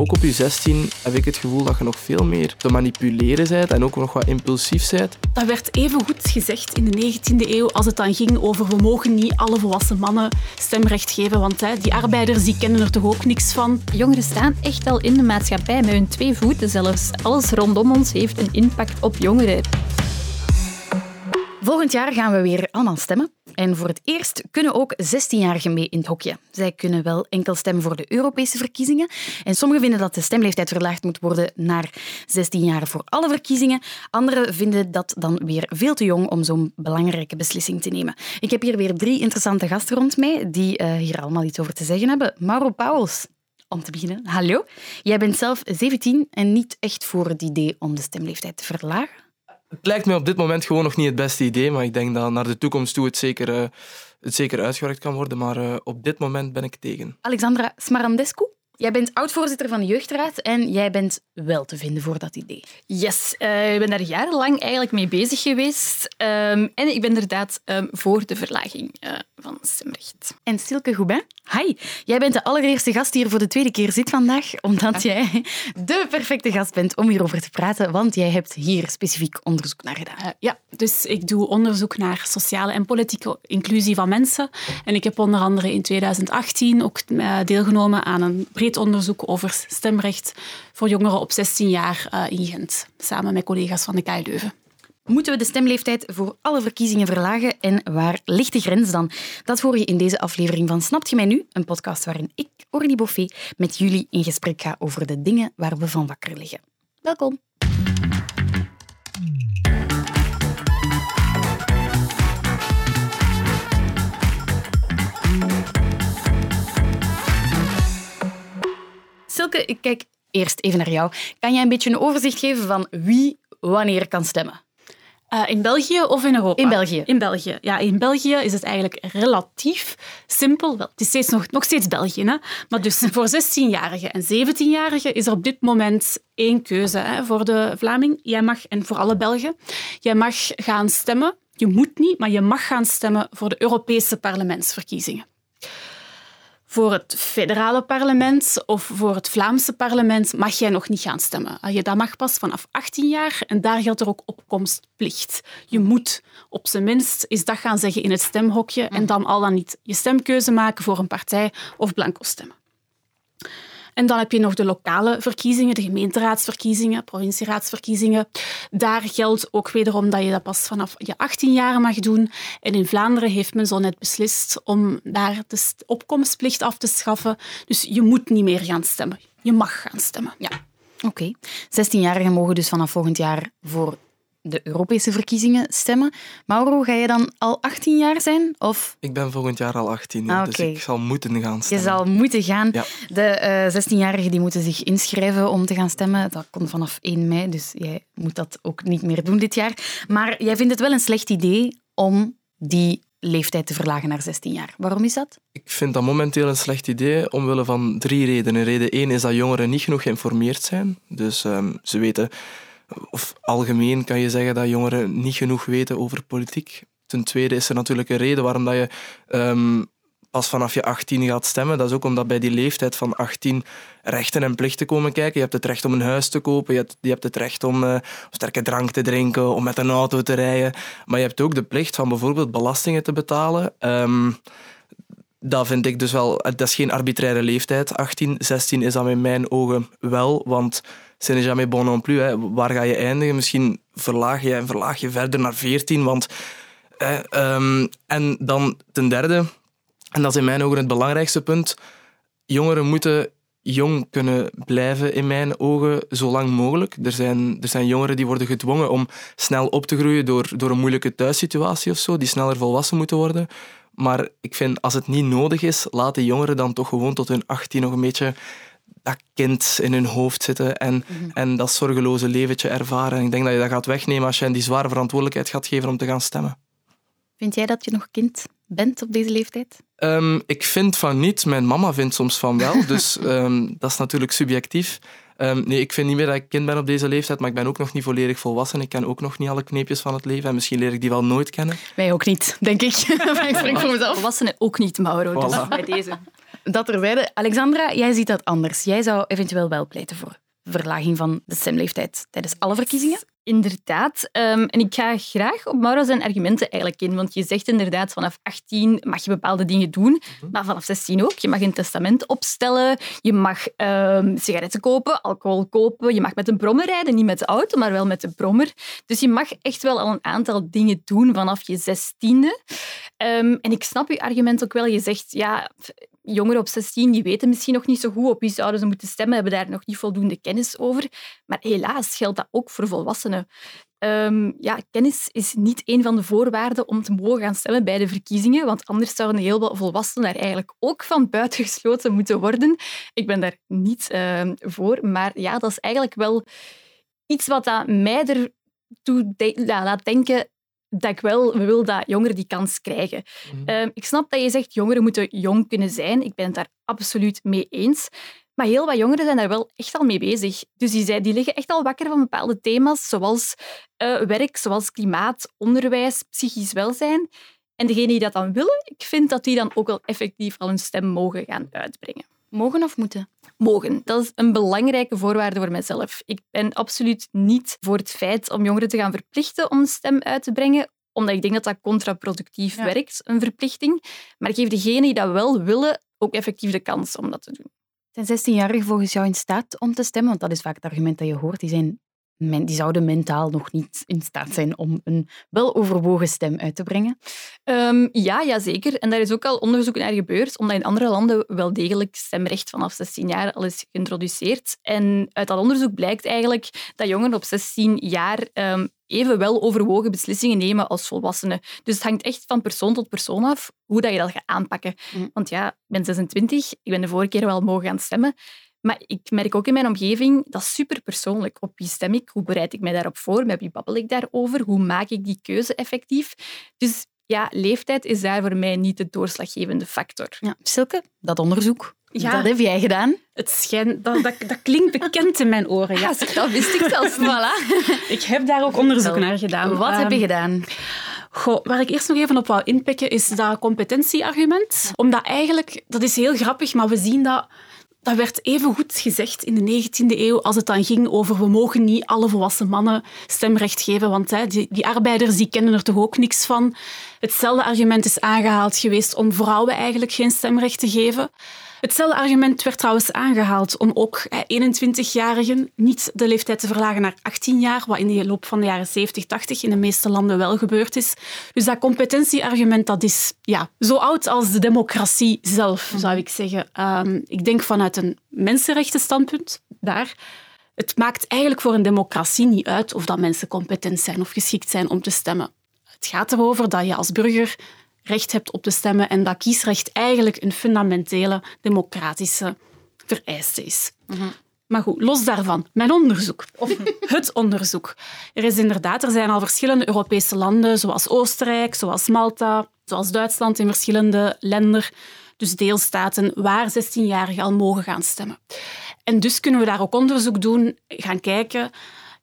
ook op je 16 heb ik het gevoel dat je nog veel meer te manipuleren bent en ook nog wat impulsief bent. Dat werd even goed gezegd in de 19e eeuw als het dan ging over we mogen niet alle volwassen mannen stemrecht geven, want hè, die arbeiders die kennen er toch ook niks van. Jongeren staan echt al in de maatschappij met hun twee voeten zelfs. Alles rondom ons heeft een impact op jongeren. Volgend jaar gaan we weer allemaal stemmen. En voor het eerst kunnen ook 16-jarigen mee in het hokje. Zij kunnen wel enkel stemmen voor de Europese verkiezingen. En sommigen vinden dat de stemleeftijd verlaagd moet worden naar 16 jaar voor alle verkiezingen. Anderen vinden dat dan weer veel te jong om zo'n belangrijke beslissing te nemen. Ik heb hier weer drie interessante gasten rond mij die uh, hier allemaal iets over te zeggen hebben. Mauro Pauwels, om te beginnen. Hallo. Jij bent zelf 17 en niet echt voor het idee om de stemleeftijd te verlagen. Het lijkt me op dit moment gewoon nog niet het beste idee, maar ik denk dat naar de toekomst toe het zeker, uh, het zeker uitgewerkt kan worden. Maar uh, op dit moment ben ik tegen. Alexandra Smarandescu, Jij bent oud-voorzitter van de Jeugdraad en jij bent wel te vinden voor dat idee. Yes, uh, ik ben daar jarenlang eigenlijk mee bezig geweest. Um, en ik ben inderdaad um, voor de verlaging uh, van stemrecht. En Silke Goubin, hi. Jij bent de allereerste gast die hier voor de tweede keer zit vandaag, omdat jij de perfecte gast bent om hierover te praten, want jij hebt hier specifiek onderzoek naar gedaan. Uh, ja, dus ik doe onderzoek naar sociale en politieke inclusie van mensen. En ik heb onder andere in 2018 ook deelgenomen aan een breed onderzoek over stemrecht voor jongeren op 16 jaar uh, in Gent, samen met collega's van de KU Leuven. Moeten we de stemleeftijd voor alle verkiezingen verlagen en waar ligt de grens dan? Dat hoor je in deze aflevering van Snapt je mij nu? Een podcast waarin ik, Orly Boffet, met jullie in gesprek ga over de dingen waar we van wakker liggen. Welkom. Ik kijk eerst even naar jou. Kan jij een beetje een overzicht geven van wie wanneer kan stemmen? Uh, in België of in Europa? In België. In België. Ja, in België is het eigenlijk relatief simpel. Wel, het is steeds nog, nog steeds België. Hè? Maar dus voor 16-jarigen en 17-jarigen is er op dit moment één keuze hè, voor de Vlaming. Jij mag, en voor alle Belgen, jij mag gaan stemmen. Je moet niet, maar je mag gaan stemmen voor de Europese parlementsverkiezingen voor het federale parlement of voor het Vlaamse parlement mag jij nog niet gaan stemmen. Je Dat mag pas vanaf 18 jaar en daar geldt er ook opkomstplicht. Je moet op zijn minst eens dat gaan zeggen in het stemhokje en dan al dan niet je stemkeuze maken voor een partij of blanco stemmen. En dan heb je nog de lokale verkiezingen, de gemeenteraadsverkiezingen, provincieraadsverkiezingen. Daar geldt ook wederom dat je dat pas vanaf je 18 jaar mag doen. En in Vlaanderen heeft men zo net beslist om daar de opkomstplicht af te schaffen. Dus je moet niet meer gaan stemmen. Je mag gaan stemmen. Ja. Oké. Okay. 16-jarigen mogen dus vanaf volgend jaar voor de Europese verkiezingen stemmen. Mauro, ga je dan al 18 jaar zijn? Of? Ik ben volgend jaar al 18, ah, dus ik zal moeten gaan stemmen. Je zal moeten gaan. De uh, 16-jarigen die moeten zich inschrijven om te gaan stemmen. Dat komt vanaf 1 mei, dus jij moet dat ook niet meer doen dit jaar. Maar jij vindt het wel een slecht idee om die leeftijd te verlagen naar 16 jaar. Waarom is dat? Ik vind dat momenteel een slecht idee omwille van drie redenen. Reden 1 is dat jongeren niet genoeg geïnformeerd zijn. Dus um, ze weten of algemeen kan je zeggen dat jongeren niet genoeg weten over politiek. Ten tweede is er natuurlijk een reden waarom dat je um, pas vanaf je 18 gaat stemmen. Dat is ook omdat bij die leeftijd van 18 rechten en plichten komen kijken. Je hebt het recht om een huis te kopen, je hebt, je hebt het recht om uh, sterke drank te drinken, om met een auto te rijden. Maar je hebt ook de plicht van bijvoorbeeld belastingen te betalen. Um, dat vind ik dus wel, dat is geen arbitraire leeftijd. 18, 16 is dat in mijn ogen wel, want ce n'est jamais bon non plus. Hè. Waar ga je eindigen? Misschien verlaag je en verlaag je verder naar 14. Want, um, en dan ten derde, en dat is in mijn ogen het belangrijkste punt, jongeren moeten jong kunnen blijven in mijn ogen zo lang mogelijk. Er zijn, er zijn jongeren die worden gedwongen om snel op te groeien door, door een moeilijke thuissituatie of zo, die sneller volwassen moeten worden. Maar ik vind, als het niet nodig is, laten jongeren dan toch gewoon tot hun 18 nog een beetje dat kind in hun hoofd zitten en, mhm. en dat zorgeloze leventje ervaren. En ik denk dat je dat gaat wegnemen als je hen die zware verantwoordelijkheid gaat geven om te gaan stemmen. Vind jij dat je nog kind bent op deze leeftijd? Um, ik vind van niet. Mijn mama vindt soms van wel. Dus um, dat is natuurlijk subjectief. Um, nee, ik vind niet meer dat ik kind ben op deze leeftijd, maar ik ben ook nog niet volledig volwassen. Ik ken ook nog niet alle kneepjes van het leven en misschien leer ik die wel nooit kennen. Wij ook niet, denk ik. ik spreek voor mezelf. Volwassenen ook niet, Mauro. Dus bij deze. Dat terzijde. Alexandra, jij ziet dat anders. Jij zou eventueel wel pleiten voor verlaging van de stemleeftijd tijdens alle verkiezingen. Inderdaad. Um, en ik ga graag op Mauro zijn argumenten eigenlijk in. Want je zegt inderdaad, vanaf 18 mag je bepaalde dingen doen. Mhm. Maar vanaf 16 ook. Je mag een testament opstellen. Je mag um, sigaretten kopen, alcohol kopen. Je mag met een brommer rijden. Niet met de auto, maar wel met de brommer. Dus je mag echt wel al een aantal dingen doen vanaf je 16e. Um, en ik snap je argument ook wel. Je zegt, ja, jongeren op 16 die weten misschien nog niet zo goed op wie zouden ze moeten stemmen, hebben daar nog niet voldoende kennis over. Maar helaas geldt dat ook voor volwassenen. Um, ja, kennis is niet een van de voorwaarden om te mogen gaan stemmen bij de verkiezingen, want anders zouden heel veel volwassenen daar eigenlijk ook van buitengesloten moeten worden. Ik ben daar niet uh, voor, maar ja, dat is eigenlijk wel iets wat dat mij ertoe laat denken dat ik wel wil dat jongeren die kans krijgen. Mhm. Ehm, ik snap dat je zegt jongeren moeten jong kunnen zijn. Ik ben het daar absoluut mee eens. Maar heel wat jongeren zijn daar wel echt al mee bezig. Dus die, die liggen echt al wakker van bepaalde thema's, zoals uh, werk, zoals klimaat, onderwijs, psychisch welzijn. En degenen die dat dan willen, ik vind dat die dan ook wel effectief al hun stem mogen gaan uitbrengen. Mogen of moeten? Mogen. Dat is een belangrijke voorwaarde voor mijzelf. Ik ben absoluut niet voor het feit om jongeren te gaan verplichten om stem uit te brengen, omdat ik denk dat dat contraproductief werkt, een verplichting. Maar ik geef degenen die dat wel willen ook effectief de kans om dat te doen. Zijn 16-jarigen volgens jou in staat om te stemmen? Want dat is vaak het argument dat je hoort. Die zijn die zouden mentaal nog niet in staat zijn om een weloverwogen stem uit te brengen? Um, ja, ja, zeker. En daar is ook al onderzoek naar gebeurd, omdat in andere landen wel degelijk stemrecht vanaf 16 jaar al is geïntroduceerd. En uit dat onderzoek blijkt eigenlijk dat jongeren op 16 jaar um, even wel overwogen beslissingen nemen als volwassenen. Dus het hangt echt van persoon tot persoon af hoe dat je dat gaat aanpakken. Mm. Want ja, ik ben 26, ik ben de vorige keer wel mogen gaan stemmen. Maar ik merk ook in mijn omgeving, dat is super persoonlijk. Op wie stem ik? Hoe bereid ik mij daarop voor? Met wie babbel ik daarover? Hoe maak ik die keuze effectief? Dus ja, leeftijd is daar voor mij niet de doorslaggevende factor. Ja, Silke, dat onderzoek, ja. dat heb jij gedaan. Het schijnt, dat, dat, dat klinkt bekend in mijn oren. Ja. dat wist ik zelfs. voilà. Ik heb daar ook onderzoek naar gedaan. Wat heb je ehm, gedaan? Goh, waar ik eerst nog even op wou inpikken, is dat competentieargument. Omdat eigenlijk, dat is heel grappig, maar we zien dat dat werd even goed gezegd in de 19e eeuw als het dan ging over we mogen niet alle volwassen mannen stemrecht geven, want hè, die, die, arbeiders die kennen er toch ook niks van. Hetzelfde argument is aangehaald geweest om vrouwen eigenlijk geen stemrecht te geven. Hetzelfde argument werd trouwens aangehaald om ook 21-jarigen niet de leeftijd te verlagen naar 18 jaar, wat in de loop van de jaren 70, 80 in de meeste landen wel gebeurd is. Dus dat competentieargument dat is ja, zo oud als de democratie zelf, zou ik zeggen. Um, ik denk vanuit een mensenrechtenstandpunt daar. Het maakt eigenlijk voor een democratie niet uit of dat mensen competent zijn of geschikt zijn om te stemmen. Het gaat erover dat je als burger recht hebt op te stemmen en dat kiesrecht eigenlijk een fundamentele democratische vereiste is. Mhm. Maar goed, los daarvan, mijn onderzoek, of het onderzoek. Er is inderdaad, er zijn al verschillende Europese landen, zoals Oostenrijk, zoals Malta, zoals Duitsland in verschillende landen, dus deelstaten, waar 16-jarigen al mogen gaan stemmen. En dus kunnen we daar ook onderzoek doen, gaan kijken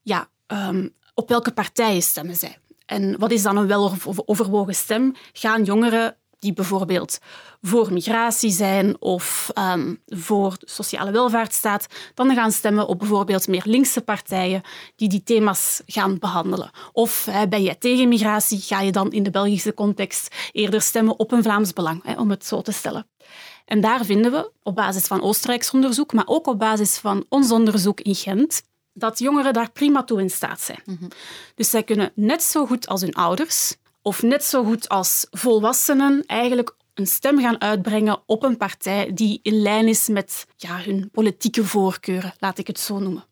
ja, um, op welke partijen stemmen zij. En wat is dan een weloverwogen stem? Gaan jongeren die bijvoorbeeld voor migratie zijn of um, voor sociale welvaartsstaat, dan gaan stemmen op bijvoorbeeld meer linkse partijen die die thema's gaan behandelen. Of ben jij tegen migratie, ga je dan in de Belgische context eerder stemmen op een Vlaams belang, om het zo te stellen. En daar vinden we, op basis van Oostenrijks onderzoek, maar ook op basis van ons onderzoek in Gent, dat jongeren daar prima toe in staat zijn. Mhm. Dus zij kunnen net zo goed als hun ouders of net zo goed als volwassenen eigenlijk een stem gaan uitbrengen op een partij die in lijn is met ja, hun politieke voorkeuren, laat ik het zo noemen.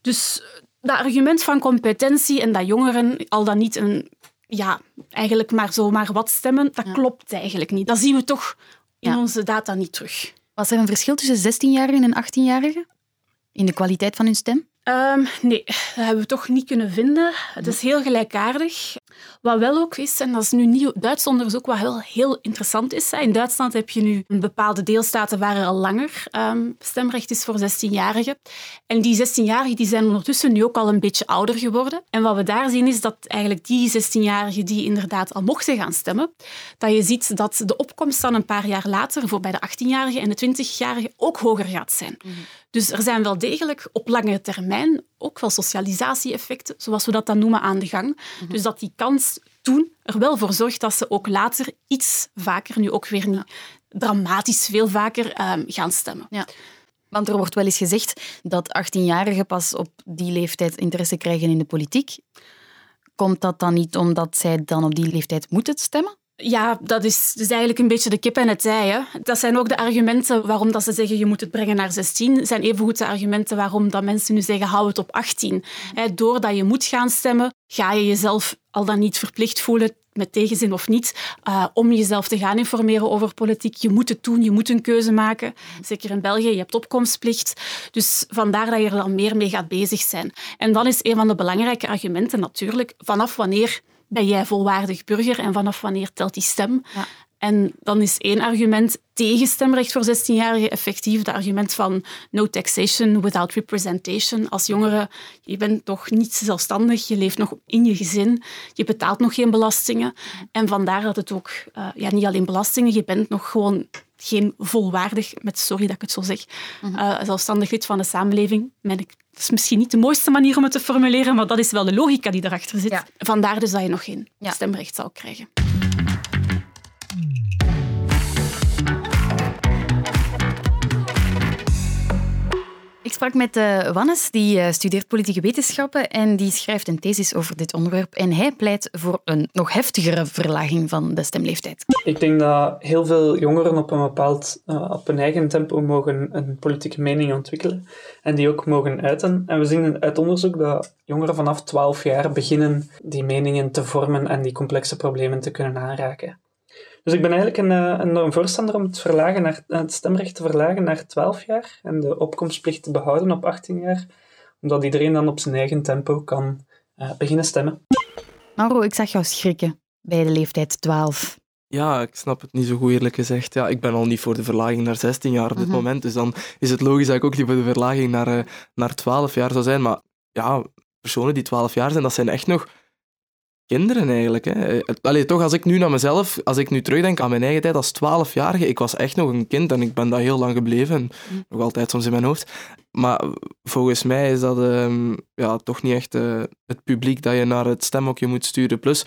Dus dat argument van competentie en dat jongeren al dan niet een, ja, eigenlijk maar zomaar wat stemmen, dat klopt eigenlijk niet. Dat zien we toch in onze data niet terug. Was er een verschil tussen 16-jarigen en 18-jarigen in de kwaliteit van hun stem? Ehm, nee, dat hebben we toch niet kunnen vinden. Het is heel gelijkaardig. Wat wel ook is, en dat is nu nieuw Duits onderzoek, wat wel heel interessant is. In Duitsland heb je nu een bepaalde deelstaten waar er al langer ehm, stemrecht is voor 16-jarigen. En die 16-jarigen die zijn ondertussen nu ook al een beetje ouder geworden. En wat we daar zien is dat eigenlijk die 16-jarigen die inderdaad al mochten gaan stemmen, dat je ziet dat de opkomst dan een paar jaar later voor bij de 18-jarigen en de 20-jarigen ook hoger gaat zijn. Mhm. Dus er zijn wel degelijk op lange termijn ook wel socialisatie-effecten, zoals we dat dan noemen, aan de gang. Mhm. Dus dat die toen er wel voor zorgt dat ze ook later iets vaker, nu ook weer niet dramatisch veel vaker, ehm, gaan stemmen. Ja. Want er wordt wel eens gezegd dat 18-jarigen pas op die leeftijd interesse krijgen in de politiek. Komt dat dan niet omdat zij dan op die leeftijd moeten stemmen? Ja, dat is, dus eigenlijk een beetje de kip en het ei. Hè. Dat zijn ook de argumenten waarom dat ze zeggen je moet het brengen naar 16. zijn evengoed de argumenten waarom dat mensen nu zeggen hou het op 18. Hè, doordat je moet gaan stemmen, ga je jezelf al dan niet verplicht voelen, met tegenzin of niet, uh, om jezelf te gaan informeren over politiek. Je moet het doen, je moet een keuze maken. Zeker in België, je hebt opkomstplicht. Dus vandaar dat je er dan meer mee gaat bezig zijn. En dan is een van de belangrijke argumenten natuurlijk, vanaf wanneer ben jij volwaardig burger en vanaf wanneer telt die stem? Ja. En dan is één argument tegen stemrecht voor 16-jarigen effectief het argument van no taxation without representation. Als jongere, je bent nog niet zelfstandig, je leeft nog in je gezin, je betaalt nog geen belastingen. En vandaar dat het ook, uh, ja, niet alleen belastingen, je bent nog gewoon geen volwaardig, met sorry dat ik het zo zeg, uh, zelfstandig lid van de samenleving. dat is misschien niet de mooiste manier om het te formuleren, maar dat is wel de logica die erachter zit. Vandaar dus dat je nog geen stemrecht zou krijgen. Ik sprak met uh, Wannes, die uh, studeert politieke wetenschappen en die schrijft een thesis over dit onderwerp. En hij pleit voor een nog heftigere verlaging van de stemleeftijd. Ik denk dat heel veel jongeren op een bepaald, uh, op een eigen tempo mogen een politieke mening ontwikkelen en die ook mogen uiten. En we zien uit onderzoek dat jongeren vanaf 12 jaar beginnen die meningen te vormen en die complexe problemen te kunnen aanraken. Dus ik ben eigenlijk een, eh, een, een voorstander om het, verlagen naar, het stemrecht te verlagen naar 12 jaar en de opkomstplicht te behouden op 18 jaar, omdat iedereen dan op zijn eigen tempo kan uh, beginnen stemmen. Mauro, ik zag jou schrikken bij de leeftijd 12. Ja, ik snap het niet zo goed eerlijk gezegd. Ja, ik ben al niet voor de verlaging naar 16 jaar op dit mhm. moment, dus dan is het logisch dat ik ook niet voor de verlaging naar, uh, naar 12 jaar zou zijn. Maar ja, personen die 12 jaar zijn, dat zijn echt nog kinderen eigenlijk. Hè. Allee, toch, als ik nu naar mezelf, als ik nu terugdenk aan mijn eigen tijd als twaalfjarige, ik was echt nog een kind en ik ben dat heel lang gebleven. Mm. Nog altijd soms in mijn hoofd. Maar volgens mij is dat ehm, ja, toch niet echt uh, het publiek dat je naar het stemhokje moet sturen. Plus,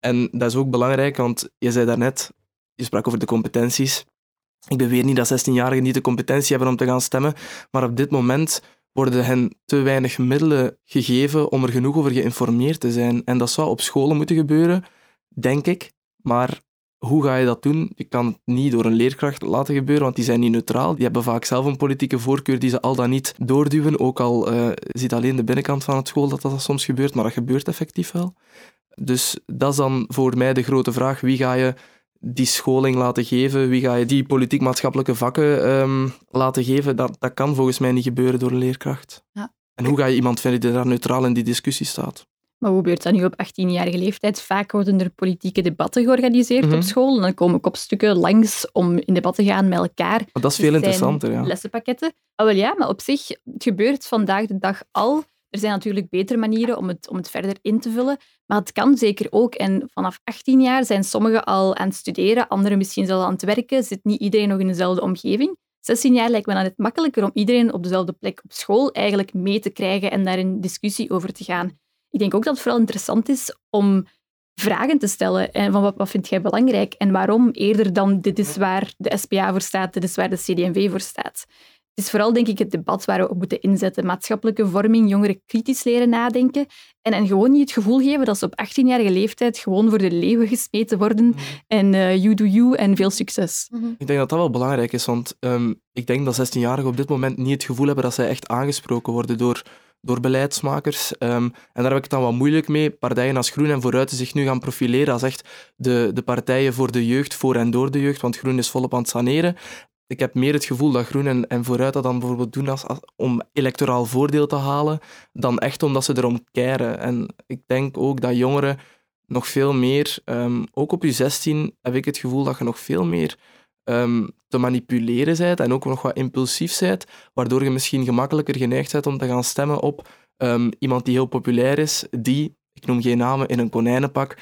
en dat is ook belangrijk, want je zei daarnet, je sprak over de competenties. Ik beweer niet dat 16-jarigen niet de competentie hebben om te gaan stemmen, maar op dit moment worden hen te weinig middelen gegeven om er genoeg over geïnformeerd te zijn. En dat zou op scholen moeten gebeuren, denk ik. Maar hoe ga je dat doen? Je kan het niet door een leerkracht laten gebeuren, want die zijn niet neutraal. Die hebben vaak zelf een politieke voorkeur die ze al dan niet doorduwen. Ook al uh, ziet alleen de binnenkant van het school dat dat soms gebeurt, maar dat gebeurt effectief wel. Dus dat is dan voor mij de grote vraag. Wie ga je die scholing laten geven? Wie ga je die politiek-maatschappelijke vakken ehm, laten geven? Dat, dat kan volgens mij niet gebeuren door een leerkracht. Ja. En hoe ga je iemand vinden die daar neutraal in die discussie staat? Maar hoe gebeurt dat nu op 18-jarige leeftijd? Vaak worden er politieke debatten georganiseerd op mhm. school. En dan komen kopstukken langs om in debat te gaan met elkaar. Maar dat is veel interessanter, ja. Lessenpakketten. Oh, wel ja, maar op zich, het gebeurt vandaag de dag al. Er zijn natuurlijk betere manieren om het, om het verder in te vullen, maar het kan zeker ook. En vanaf 18 jaar zijn sommigen al aan het studeren, anderen misschien zelfs aan het werken, zit niet iedereen nog in dezelfde omgeving. 16 jaar lijkt me dan net makkelijker om iedereen op dezelfde plek op school eigenlijk mee te krijgen en daar een discussie over te gaan. Ik denk ook dat het vooral interessant is om vragen te stellen. En van wat, wat vind jij belangrijk en waarom? Eerder dan dit is waar de SPA voor staat, dit is waar de CD&V voor staat. Het is vooral, denk ik, het debat waar we op moeten inzetten. Maatschappelijke vorming, jongeren kritisch leren nadenken. En, en gewoon niet het gevoel geven dat ze op 18-jarige leeftijd gewoon voor de leeuwen gesmeten worden. Mhm. En uh, you do you en veel succes. Mhm. Ik denk dat dat wel belangrijk is, want um, ik denk dat 16-jarigen op dit moment niet het gevoel hebben dat zij echt aangesproken worden door door beleidsmakers. Um, en daar heb ik het dan wat moeilijk mee. Partijen als Groen en Vooruit zich nu gaan profileren als echt de, de partijen voor de jeugd, voor en door de jeugd, want Groen is volop aan het saneren. Ik heb meer het gevoel dat Groen en, en Vooruit dat dan bijvoorbeeld doen als, om electoraal voordeel te halen, dan echt omdat ze erom keren. En ik denk ook dat jongeren nog veel meer, ehm, ook op je 16 heb ik het gevoel dat je nog veel meer um, te manipuleren bent en ook nog wat impulsief bent, waardoor je misschien gemakkelijker geneigd bent om te gaan stemmen op um, iemand die heel populair is, die, ik noem geen namen, in een konijnenpak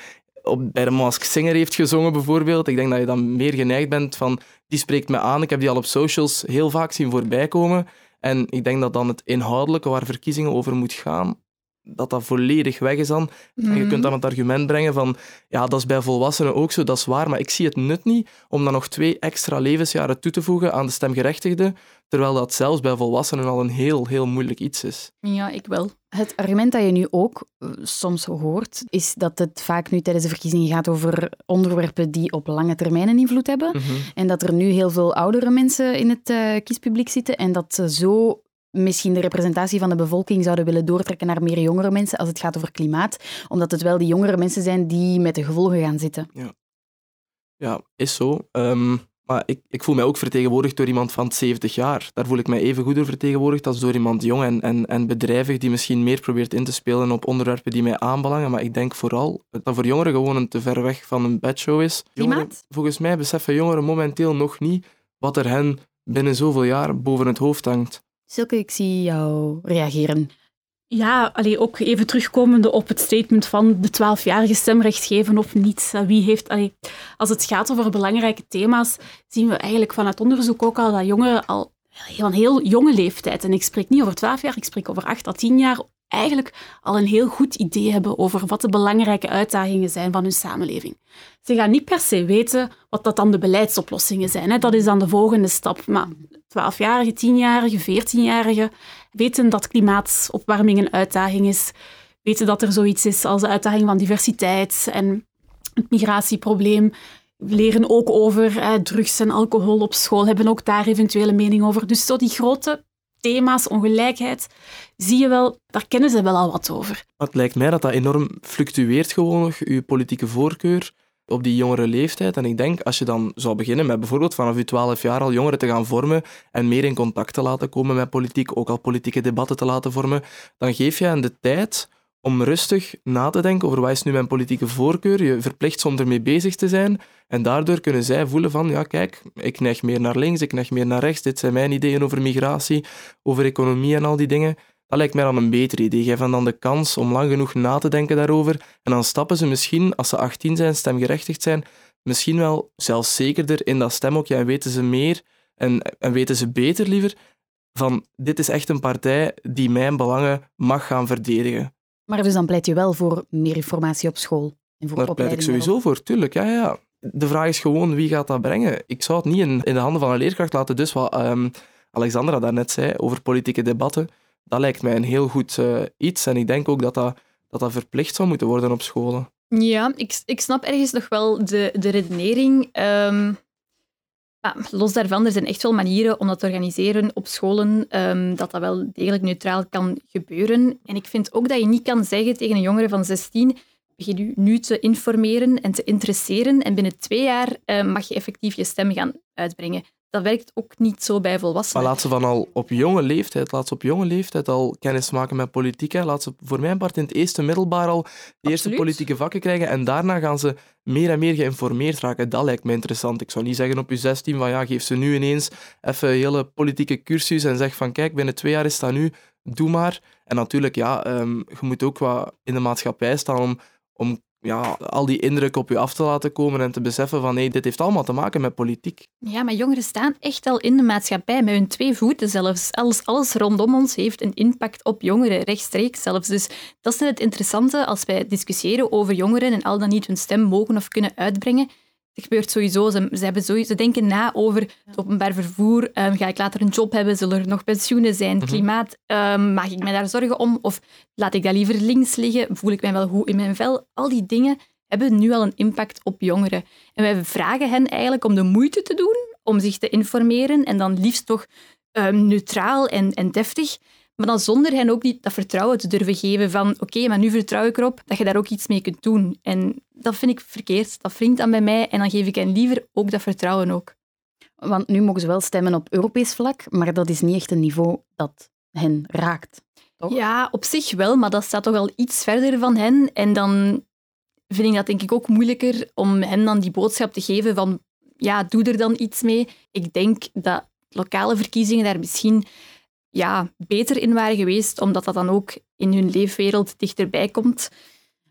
op, bij de Mask Singer heeft gezongen bijvoorbeeld. Ik denk dat je dan meer geneigd bent van, die spreekt me aan. Ik heb die al op socials heel vaak zien voorbij komen. En ik denk dat dan het inhoudelijke waar verkiezingen over moet gaan, dat dat volledig weg is dan. En je kunt mhm. dan het argument brengen van, ja, dat is bij volwassenen ook zo, dat is waar, maar ik zie het nut niet om dan nog twee extra levensjaren toe te voegen aan de stemgerechtigden, terwijl dat zelfs bij volwassenen al een heel, heel moeilijk iets is. Ja, ik wel. Het argument dat je nu ook eh, soms hoort, is dat het vaak nu tijdens de verkiezingen gaat over onderwerpen die op lange termijn een invloed hebben. Mhm. En dat er nu heel veel oudere mensen in het uh, kiespubliek zitten en dat ze zo misschien de representatie van de bevolking zouden willen doortrekken naar meer jongere mensen als het gaat over klimaat, omdat het wel die jongere mensen zijn die met de gevolgen gaan zitten. Ja, ja is zo. Um, maar ik, ik voel mij ook vertegenwoordigd door iemand van 70 jaar. Daar voel ik mij even goed door vertegenwoordigd als door iemand jong en, en, en bedrijvig die misschien meer probeert in te spelen op onderwerpen die mij aanbelangen. Maar ik denk vooral dat voor jongeren gewoon een te ver weg van een bedshow is. Jongeren, volgens mij beseffen jongeren momenteel nog niet wat er hen binnen zoveel jaar boven het hoofd hangt. Silke, ik zie jou reageren. Ja, allee, ook even terugkomende op het statement van de 12-jarige stemrecht geven of niet. Wie heeft, allee, als het gaat over belangrijke thema's, zien we eigenlijk vanuit onderzoek ook al dat jongeren al van heel jonge leeftijd, en ik spreek niet over 12 jaar, ik spreek over 8 à 10 jaar, eigenlijk al een heel goed idee hebben over wat de belangrijke uitdagingen zijn van hun samenleving. Ze gaan niet per se weten wat dat dan de beleidsoplossingen zijn. Hè. Dat is dan de volgende stap. Maar 12-jarige, 10-jarige, 14-jarige weten dat klimaatopwarming een uitdaging is. Weten dat er zoiets is als de uitdaging van diversiteit en het migratieprobleem. Leren ook over drugs en alcohol op school, hebben ook daar eventuele mening over. Dus zo die grote thema's, ongelijkheid, zie je wel, daar kennen ze wel al wat over. Het lijkt mij dat dat enorm fluctueert gewoon nog, uw politieke voorkeur op die jongere leeftijd. En ik denk, als je dan zou beginnen met bijvoorbeeld vanaf je 12 jaar al jongeren te gaan vormen en meer in contact te laten komen met politiek, ook al politieke debatten te laten vormen, dan geef je hen de tijd om rustig na te denken over wat is nu mijn politieke voorkeur. Je verplicht ze om ermee bezig te zijn. En daardoor kunnen zij voelen van, ja kijk, ik neig meer naar links, ik neig meer naar rechts. Dit zijn mijn ideeën over migratie, over economie en al die dingen. Dat lijkt mij dan een beter idee. Geef hen dan de kans om lang genoeg na te denken daarover. En dan stappen ze misschien, als ze 18 zijn, stemgerechtigd zijn, misschien wel zelfs zekerder in dat stemhokje en weten ze meer en, en weten ze beter liever van dit is echt een partij die mijn belangen mag gaan verdedigen. Maar dus dan pleit je wel voor meer informatie op school? En voor Daar pleit ik sowieso voor, tuurlijk. Ja, ja. De vraag is gewoon, wie gaat dat brengen? Ik zou het niet in, in de handen van een leerkracht laten. Dus wat um, Alexandra daarnet zei over politieke debatten, dat lijkt mij een heel goed uh, iets. En ik denk ook dat dat, dat dat verplicht zou moeten worden op scholen. Ja, ik, ik snap ergens nog wel de, de redenering. Um, los daarvan, er zijn echt wel manieren om dat te organiseren op scholen, um, dat dat wel degelijk neutraal kan gebeuren. En ik vind ook dat je niet kan zeggen tegen een jongere van 16, begin u nu te informeren en te interesseren en binnen twee jaar uh, mag je effectief je stem gaan uitbrengen dat werkt ook niet zo bij volwassenen. Maar laat ze van al op jonge leeftijd, laat ze op jonge leeftijd al kennis maken met politiek. Hè. Laat ze voor mijn part in het eerste middelbaar al de eerste politieke vakken krijgen en daarna gaan ze meer en meer geïnformeerd raken. Dat lijkt me interessant. Ik zou niet zeggen op je 16 van ja, geef ze nu ineens even een hele politieke cursus en zeg van kijk, binnen twee jaar is dat nu, doe maar. En natuurlijk, ja, um, je moet ook wat in de maatschappij staan om, om ja, al die indruk op je af te laten komen en te beseffen van hey, dit heeft allemaal te maken met politiek. Ja, maar jongeren staan echt al in de maatschappij met hun twee voeten zelfs. Alles, alles rondom ons heeft een impact op jongeren, rechtstreeks zelfs. Dus dat is net het interessante als wij discussiëren over jongeren en al dan niet hun stem mogen of kunnen uitbrengen het gebeurt sowieso. Ze, ze, hebben sowieso, denken na over het openbaar vervoer. Um, ga ik later een job hebben? Zullen er nog pensioenen zijn? Mhm. Klimaat? Um, maak ik mij daar zorgen om? Of laat ik dat liever links liggen? Voel ik mij wel goed in mijn vel? Al die dingen hebben nu al een impact op jongeren. En wij vragen hen eigenlijk om de moeite te doen om zich te informeren en dan liefst toch um, neutraal en, en deftig. Maar dan zonder hen ook niet dat vertrouwen te durven geven van oké, maar nu vertrouw ik erop dat je daar ook iets mee kunt doen. En dat vind ik verkeerd. Dat wringt dan bij mij en dan geef ik hen liever ook dat vertrouwen ook. Want nu mogen ze wel stemmen op Europees vlak, maar dat is niet echt een niveau dat hen raakt. Toch? Ja, op zich wel, maar dat staat toch wel iets verder van hen. En dan vind ik dat denk ik ook moeilijker om hen dan die boodschap te geven van ja, doe er dan iets mee. Ik denk dat lokale verkiezingen daar misschien ja, beter in waren geweest, omdat dat dan ook in hun leefwereld dichterbij komt.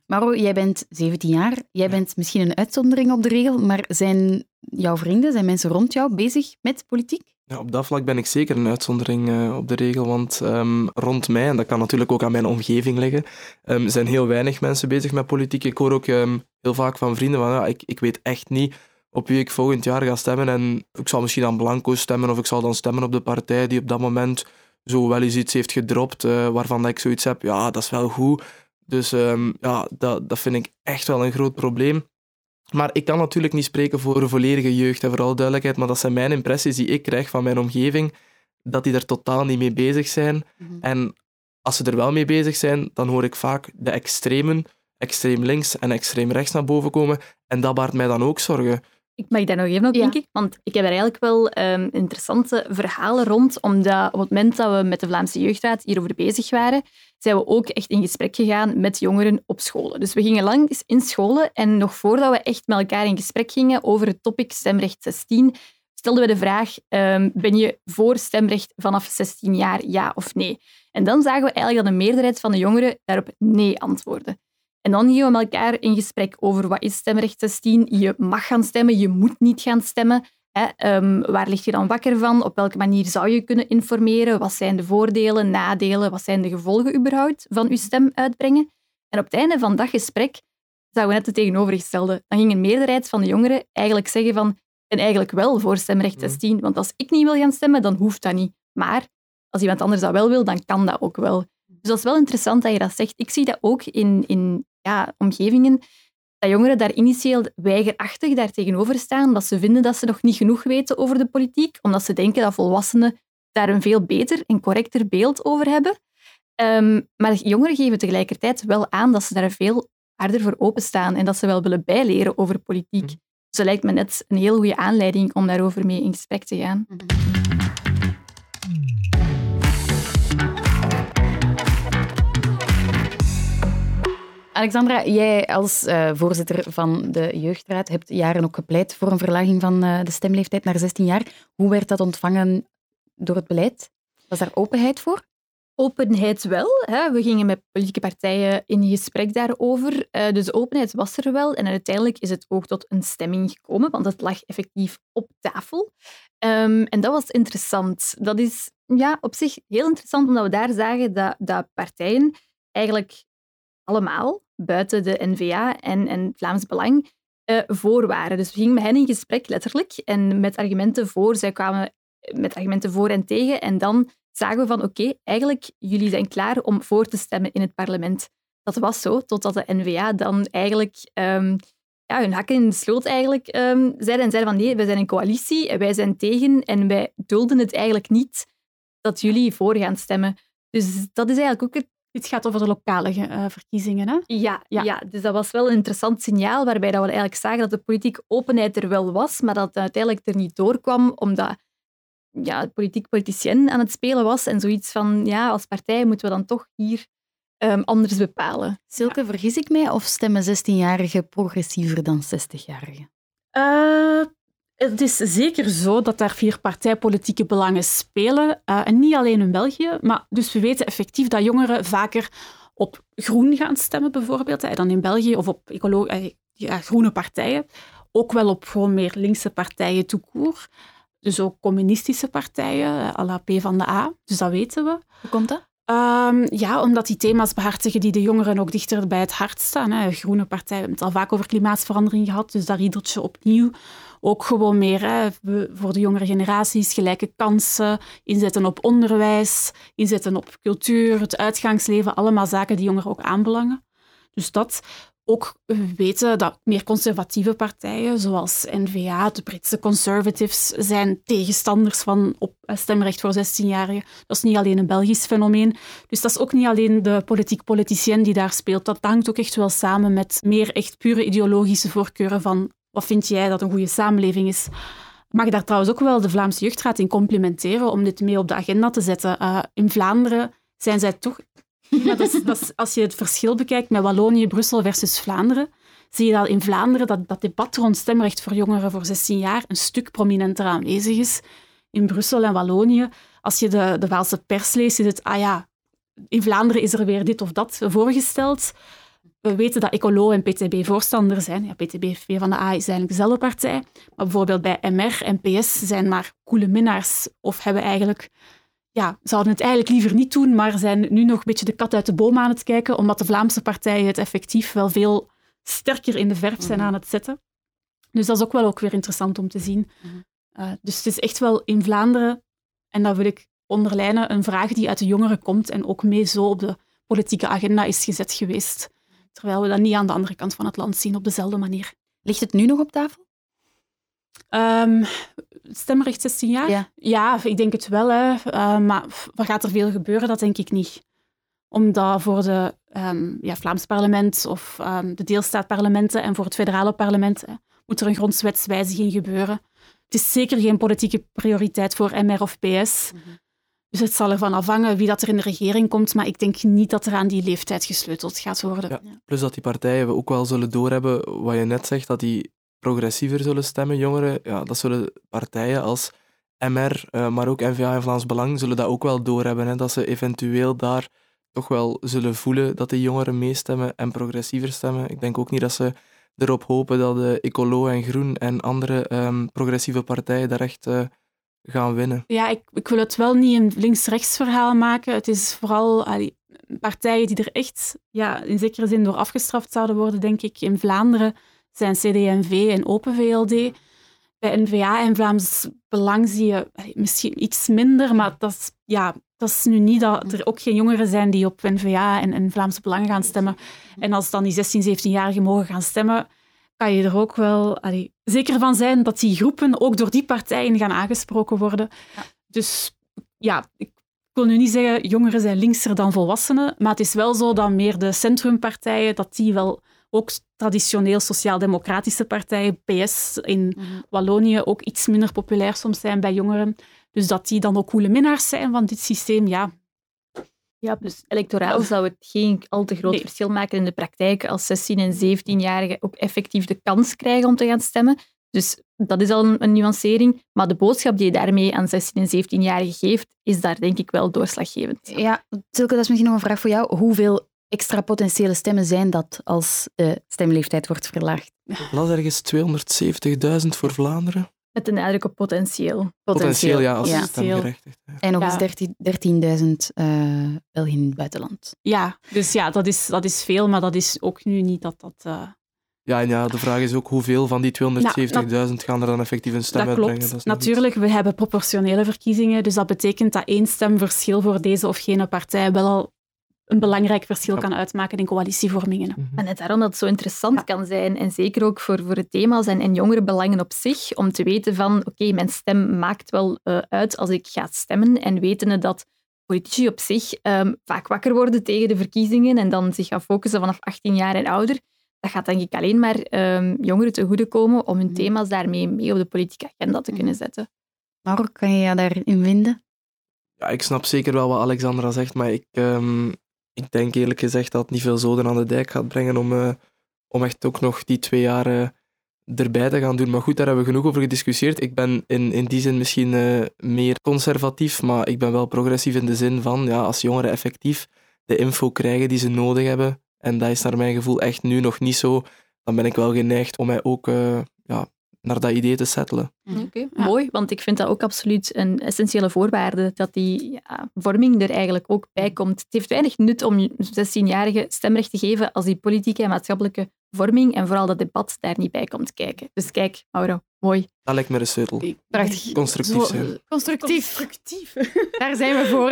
Maro, jij bent 17 jaar. Jij bent misschien een uitzondering op de regel, maar zijn jouw vrienden, zijn mensen rond jou bezig met politiek? Ja, op dat vlak ben ik zeker een uitzondering uh, op de regel, want um, rond mij, en dat kan natuurlijk ook aan mijn omgeving liggen, um, zijn heel weinig mensen bezig met politiek. Ik hoor ook um, heel vaak van vrienden van, ja, ik, ik weet echt niet op wie ik volgend jaar ga stemmen en ik zal misschien aan Blanco stemmen of ik zal dan stemmen op de partij die op dat moment zo wel eens iets heeft gedropt uh, waarvan ik zoiets heb, ja, dat is wel goed. Dus ja, dat, dat vind ik echt wel een groot probleem. Maar ik kan natuurlijk niet spreken voor de volledige jeugd, en vooral duidelijkheid, maar dat zijn mijn impressies die ik krijg van mijn omgeving, dat die er totaal niet mee bezig zijn. Mhm. En als ze er wel mee bezig zijn, dan hoor ik vaak de extremen, extreem links en extreem rechts naar boven komen. En dat baart mij dan ook zorgen. Ik mag daar nog even op denken, want ik heb er eigenlijk wel um, interessante verhalen rond, omdat op het moment dat we met de Vlaamse Jeugdraad hierover bezig waren, zijn we ook echt in gesprek gegaan met jongeren op scholen. Dus we gingen lang in scholen en nog voordat we echt met elkaar in gesprek gingen over het topic stemrecht 16, stelden we de vraag, um, ben je voor stemrecht vanaf 16 jaar, ja of nee? En dan zagen we eigenlijk dat de meerderheid van de jongeren daarop nee antwoordde. En dan gingen we met elkaar in gesprek over wat is stemrecht 16. Je mag gaan stemmen, je moet niet gaan stemmen. Hè? Ehm, waar lig je dan wakker van? Op welke manier zou je kunnen informeren? Wat zijn de voordelen, nadelen? Wat zijn de gevolgen überhaupt van je stem uitbrengen? En op het einde van dat gesprek zagen we net het tegenovergestelde. Dan ging een meerderheid van de jongeren eigenlijk zeggen van en eigenlijk wel voor stemrecht 16. Want als ik niet wil gaan stemmen, dan hoeft dat niet. Maar als iemand anders dat wel wil, dan kan dat ook wel. Dus dat is wel interessant dat je dat zegt. Ik zie dat ook in, in ja, omgevingen, dat jongeren daar initieel weigerachtig daar tegenover staan, omdat ze vinden dat ze nog niet genoeg weten over de politiek, omdat ze denken dat volwassenen daar een veel beter en correcter beeld over hebben. Um, maar jongeren geven tegelijkertijd wel aan dat ze daar veel harder voor openstaan en dat ze wel willen bijleren over politiek. Mm. Dus dat lijkt me net een heel goede aanleiding om daarover mee in gesprek te gaan. Mhm. Alexandra, jij als uh, voorzitter van de Jeugdraad hebt jaren ook gepleit voor een verlaging van uh, de stemleeftijd naar 16 jaar. Hoe werd dat ontvangen door het beleid? Was daar openheid voor? Openheid wel. Hè. We gingen met politieke partijen in gesprek daarover. Uh, dus openheid was er wel. En uiteindelijk is het ook tot een stemming gekomen, want het lag effectief op tafel. Um, en dat was interessant. Dat is ja, op zich heel interessant, omdat we daar zagen dat, dat partijen eigenlijk allemaal, buiten de NVA en, en Vlaams Belang, uh, voor waren. Dus we gingen met hen in gesprek, letterlijk, en met argumenten voor. Zij kwamen met argumenten voor en tegen. En dan zagen we van, oké, eigenlijk, jullie zijn klaar om voor te stemmen in het parlement. Dat was zo, totdat de NVA dan eigenlijk um, ja, hun hakken in de sloot eigenlijk um, zeiden. En zeiden van, nee, wij zijn een coalitie, en wij zijn tegen en wij dulden het eigenlijk niet dat jullie voor gaan stemmen. Dus dat is eigenlijk ook het dit gaat over de lokale uh, verkiezingen, hè? Ja, ja. ja, dus dat was wel een interessant signaal waarbij dat we eigenlijk zagen dat de politieke openheid er wel was, maar dat het uiteindelijk er niet doorkwam omdat ja, het politiek politicien aan het spelen was en zoiets van, ja, als partij moeten we dan toch hier um, anders bepalen. Silke, ja. vergis ik mij of stemmen 16-jarigen progressiever dan 60-jarigen? Uh, het is zeker zo dat daar vier partijpolitieke belangen spelen. Uh, en niet alleen in België, maar dus we weten effectief dat jongeren vaker op groen gaan stemmen, bijvoorbeeld. Uh, dan in België, of op uh, ja, groene partijen. Ook wel op gewoon meer linkse partijen toekoer. Dus ook communistische partijen, à la P van de A. Dus dat weten we. Hoe komt dat? Um, ja, omdat die thema's behartigen die de jongeren ook dichter bij het hart staan. Hè. Groene partijen hebben het al vaak over klimaatverandering gehad, dus daar riedelt je opnieuw ook gewoon meer voor de jongere generaties gelijke kansen, inzetten op onderwijs, inzetten op cultuur, het uitgangsleven, allemaal zaken die jongeren ook aanbelangen. Dus dat ook weten dat meer conservatieve partijen, zoals N-VA, de Britse Conservatives, zijn tegenstanders van op stemrecht voor 16-jarigen. Dat is niet alleen een Belgisch fenomeen. Dus dat is ook niet alleen de politiek-politicien die daar speelt. Dat hangt ook echt wel samen met meer echt pure ideologische voorkeuren van wat vind jij dat een goede samenleving is? mag daar trouwens ook wel de Vlaamse Jeugdraad in complimenteren om dit mee op de agenda te zetten. Uh, in Vlaanderen zijn zij toch... Dat als je het verschil bekijkt met Wallonië, Brussel versus Vlaanderen, zie je dat in Vlaanderen dat, dat debat rond stemrecht voor jongeren voor 16 jaar een stuk prominenter aanwezig is. In Brussel en Wallonië, als je de, de Waalse pers leest, is het, ah ja, in Vlaanderen is er weer dit of dat voorgesteld. We weten dat Ecolo en PTB voorstander zijn. Ja, PTB V van de A is eigenlijk dezelfde partij. Maar bijvoorbeeld bij MR en PS zijn maar coole minnaars of hebben eigenlijk ja, zouden het eigenlijk liever niet doen, maar zijn nu nog een beetje de kat uit de boom aan het kijken, omdat de Vlaamse partijen het effectief wel veel sterker in de verf zijn mhm. aan het zetten. Dus dat is ook wel ook weer interessant om te zien. Mhm. Uh, dus het is echt wel in Vlaanderen, en dat wil ik onderlijnen, een vraag die uit de jongeren komt en ook mee zo op de politieke agenda is gezet geweest. Terwijl we dat niet aan de andere kant van het land zien op dezelfde manier. Ligt het nu nog op tafel? Um, stemrecht 16 jaar? Ja. ja, ik denk het wel. Hè. Uh, maar wat gaat er veel gebeuren? Dat denk ik niet. Omdat voor de um, ja, Vlaams parlement of um, de deelstaatparlementen en voor het federale parlement hè, moet er een grondwetswijziging gebeuren. Het is zeker geen politieke prioriteit voor MR of PS. Mm -hmm. Dus het zal ervan afhangen wie dat er in de regering komt, maar ik denk niet dat er aan die leeftijd gesleuteld gaat worden. Ja, plus dat die partijen ook wel zullen doorhebben, wat je net zegt, dat die progressiever zullen stemmen, jongeren. Ja, dat zullen partijen als MR, uh, maar ook NVA en Vlaams Belang, zullen dat ook wel doorhebben. Hè, dat ze eventueel daar toch wel zullen voelen dat de jongeren meestemmen en progressiever stemmen. Ik denk ook niet dat ze erop hopen dat de Ecolo en Groen en andere um, progressieve partijen daar echt uh, gaan winnen. Ja, ik, ik, wil het wel niet een links-rechts verhaal maken. Het is vooral partijen die er echt ja, in zekere zin door afgestraft zouden worden, denk ik. In Vlaanderen zijn CD&V en Open VLD. Bij N-VA en Vlaams Belang zie je misschien iets minder, maar dat is, ja, dat is nu niet dat er ook geen jongeren zijn die op N-VA en, en Vlaams Belang gaan stemmen. En als dan die 16, 17-jarigen mogen gaan stemmen, kan je er ook wel allee, zeker van zijn dat die groepen ook door die partijen gaan aangesproken worden. Ja. Dus ja, ik wil nu niet zeggen jongeren zijn linkser dan volwassenen, maar het is wel zo dat meer de centrumpartijen, dat die wel ook traditioneel sociaal-democratische partijen, PS in mhm. Wallonië, ook iets minder populair soms zijn bij jongeren. Dus dat die dan ook coole minnaars zijn van dit systeem, ja. Ja, dus electoraal zou het geen al te groot verschil maken in de praktijk als 16- en 17-jarigen ook effectief de kans krijgen om te gaan stemmen. Dus dat is al een, een nuancering. Maar de boodschap die je daarmee aan 16- en 17-jarigen geeft, is daar denk ik wel doorslaggevend. Ja, Tilke, dat is misschien nog een vraag voor jou. Hoeveel extra potentiële stemmen zijn dat als de stemleeftijd wordt verlaagd? Ik las ergens 270.000 voor Vlaanderen. Met een nadruk op potentieel. Potentieel, ja, als ja. stemgerechtigd. Ja. En nog eens 13.000 uh, Belgen in het buitenland. Ja, dus ja, dat is, dat is veel, maar dat is ook nu niet dat dat... Uh... Ja, en ja, de vraag is ook hoeveel van die 270.000 nou, gaan er dan effectief een stem dat uitbrengen. Klopt. Dat is Natuurlijk, we hebben proportionele verkiezingen, dus dat betekent dat één stemverschil voor deze of gene partij wel al een belangrijk verschil kan uitmaken in coalitievormingen. Mhm. En net daarom dat het zo interessant kan zijn. En zeker ook voor, voor het thema's en, en jongerenbelangen op zich, om te weten van, oké, mijn stem maakt wel uh, uit als ik ga stemmen. En wetende dat politici op zich um, vaak wakker worden tegen de verkiezingen en dan zich gaan focussen vanaf 18 jaar en ouder. Dat gaat denk ik alleen maar um, jongeren te goede komen om hun mhm. thema's daarmee mee op de politieke agenda te kunnen mhm. zetten. Marok, kan je je daarin vinden? Ja, ik snap zeker wel wat Alexandra zegt, maar ik, um, ik denk eerlijk gezegd dat het niet veel zoden aan de dijk gaat brengen om, uh, om echt ook nog die twee jaar uh, erbij te gaan doen. Maar goed, daar hebben we genoeg over gediscussieerd. Ik ben in, in die zin misschien uh, meer conservatief, maar ik ben wel progressief in de zin van ja, als jongeren effectief de info krijgen die ze nodig hebben, en dat is naar mijn gevoel echt nu nog niet zo, dan ben ik wel geneigd om mij ook ja, naar dat idee te settelen. Mhm. Oké, mooi, want ik vind dat ook absoluut een essentiële voorwaarde, dat die ja, vorming er eigenlijk ook bij komt. Het heeft weinig nut om 16-jarigen stemrecht te geven als die politieke en maatschappelijke vorming en vooral dat debat daar niet bij komt kijken. Dus kijk, Mauro, mooi. Dat lijkt me een sleutel. Prachtig. Constructief zijn. Constructief. Constructief. Daar zijn we voor.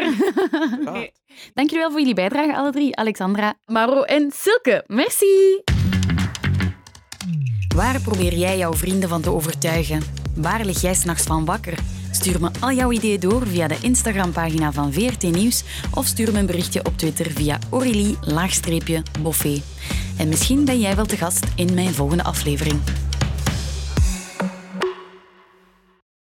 Ja. Dank jullie wel voor jullie bijdrage, alle drie. Alexandra, Mauro en Silke. Merci. Waar probeer jij jouw vrienden van te overtuigen? Waar lig jij s'nachts van wakker? Stuur me al jouw ideeën door via de Instagram-pagina van VRT Nieuws of stuur me een berichtje op Twitter via Aurélie-Boffé. En misschien ben jij wel te gast in mijn volgende aflevering.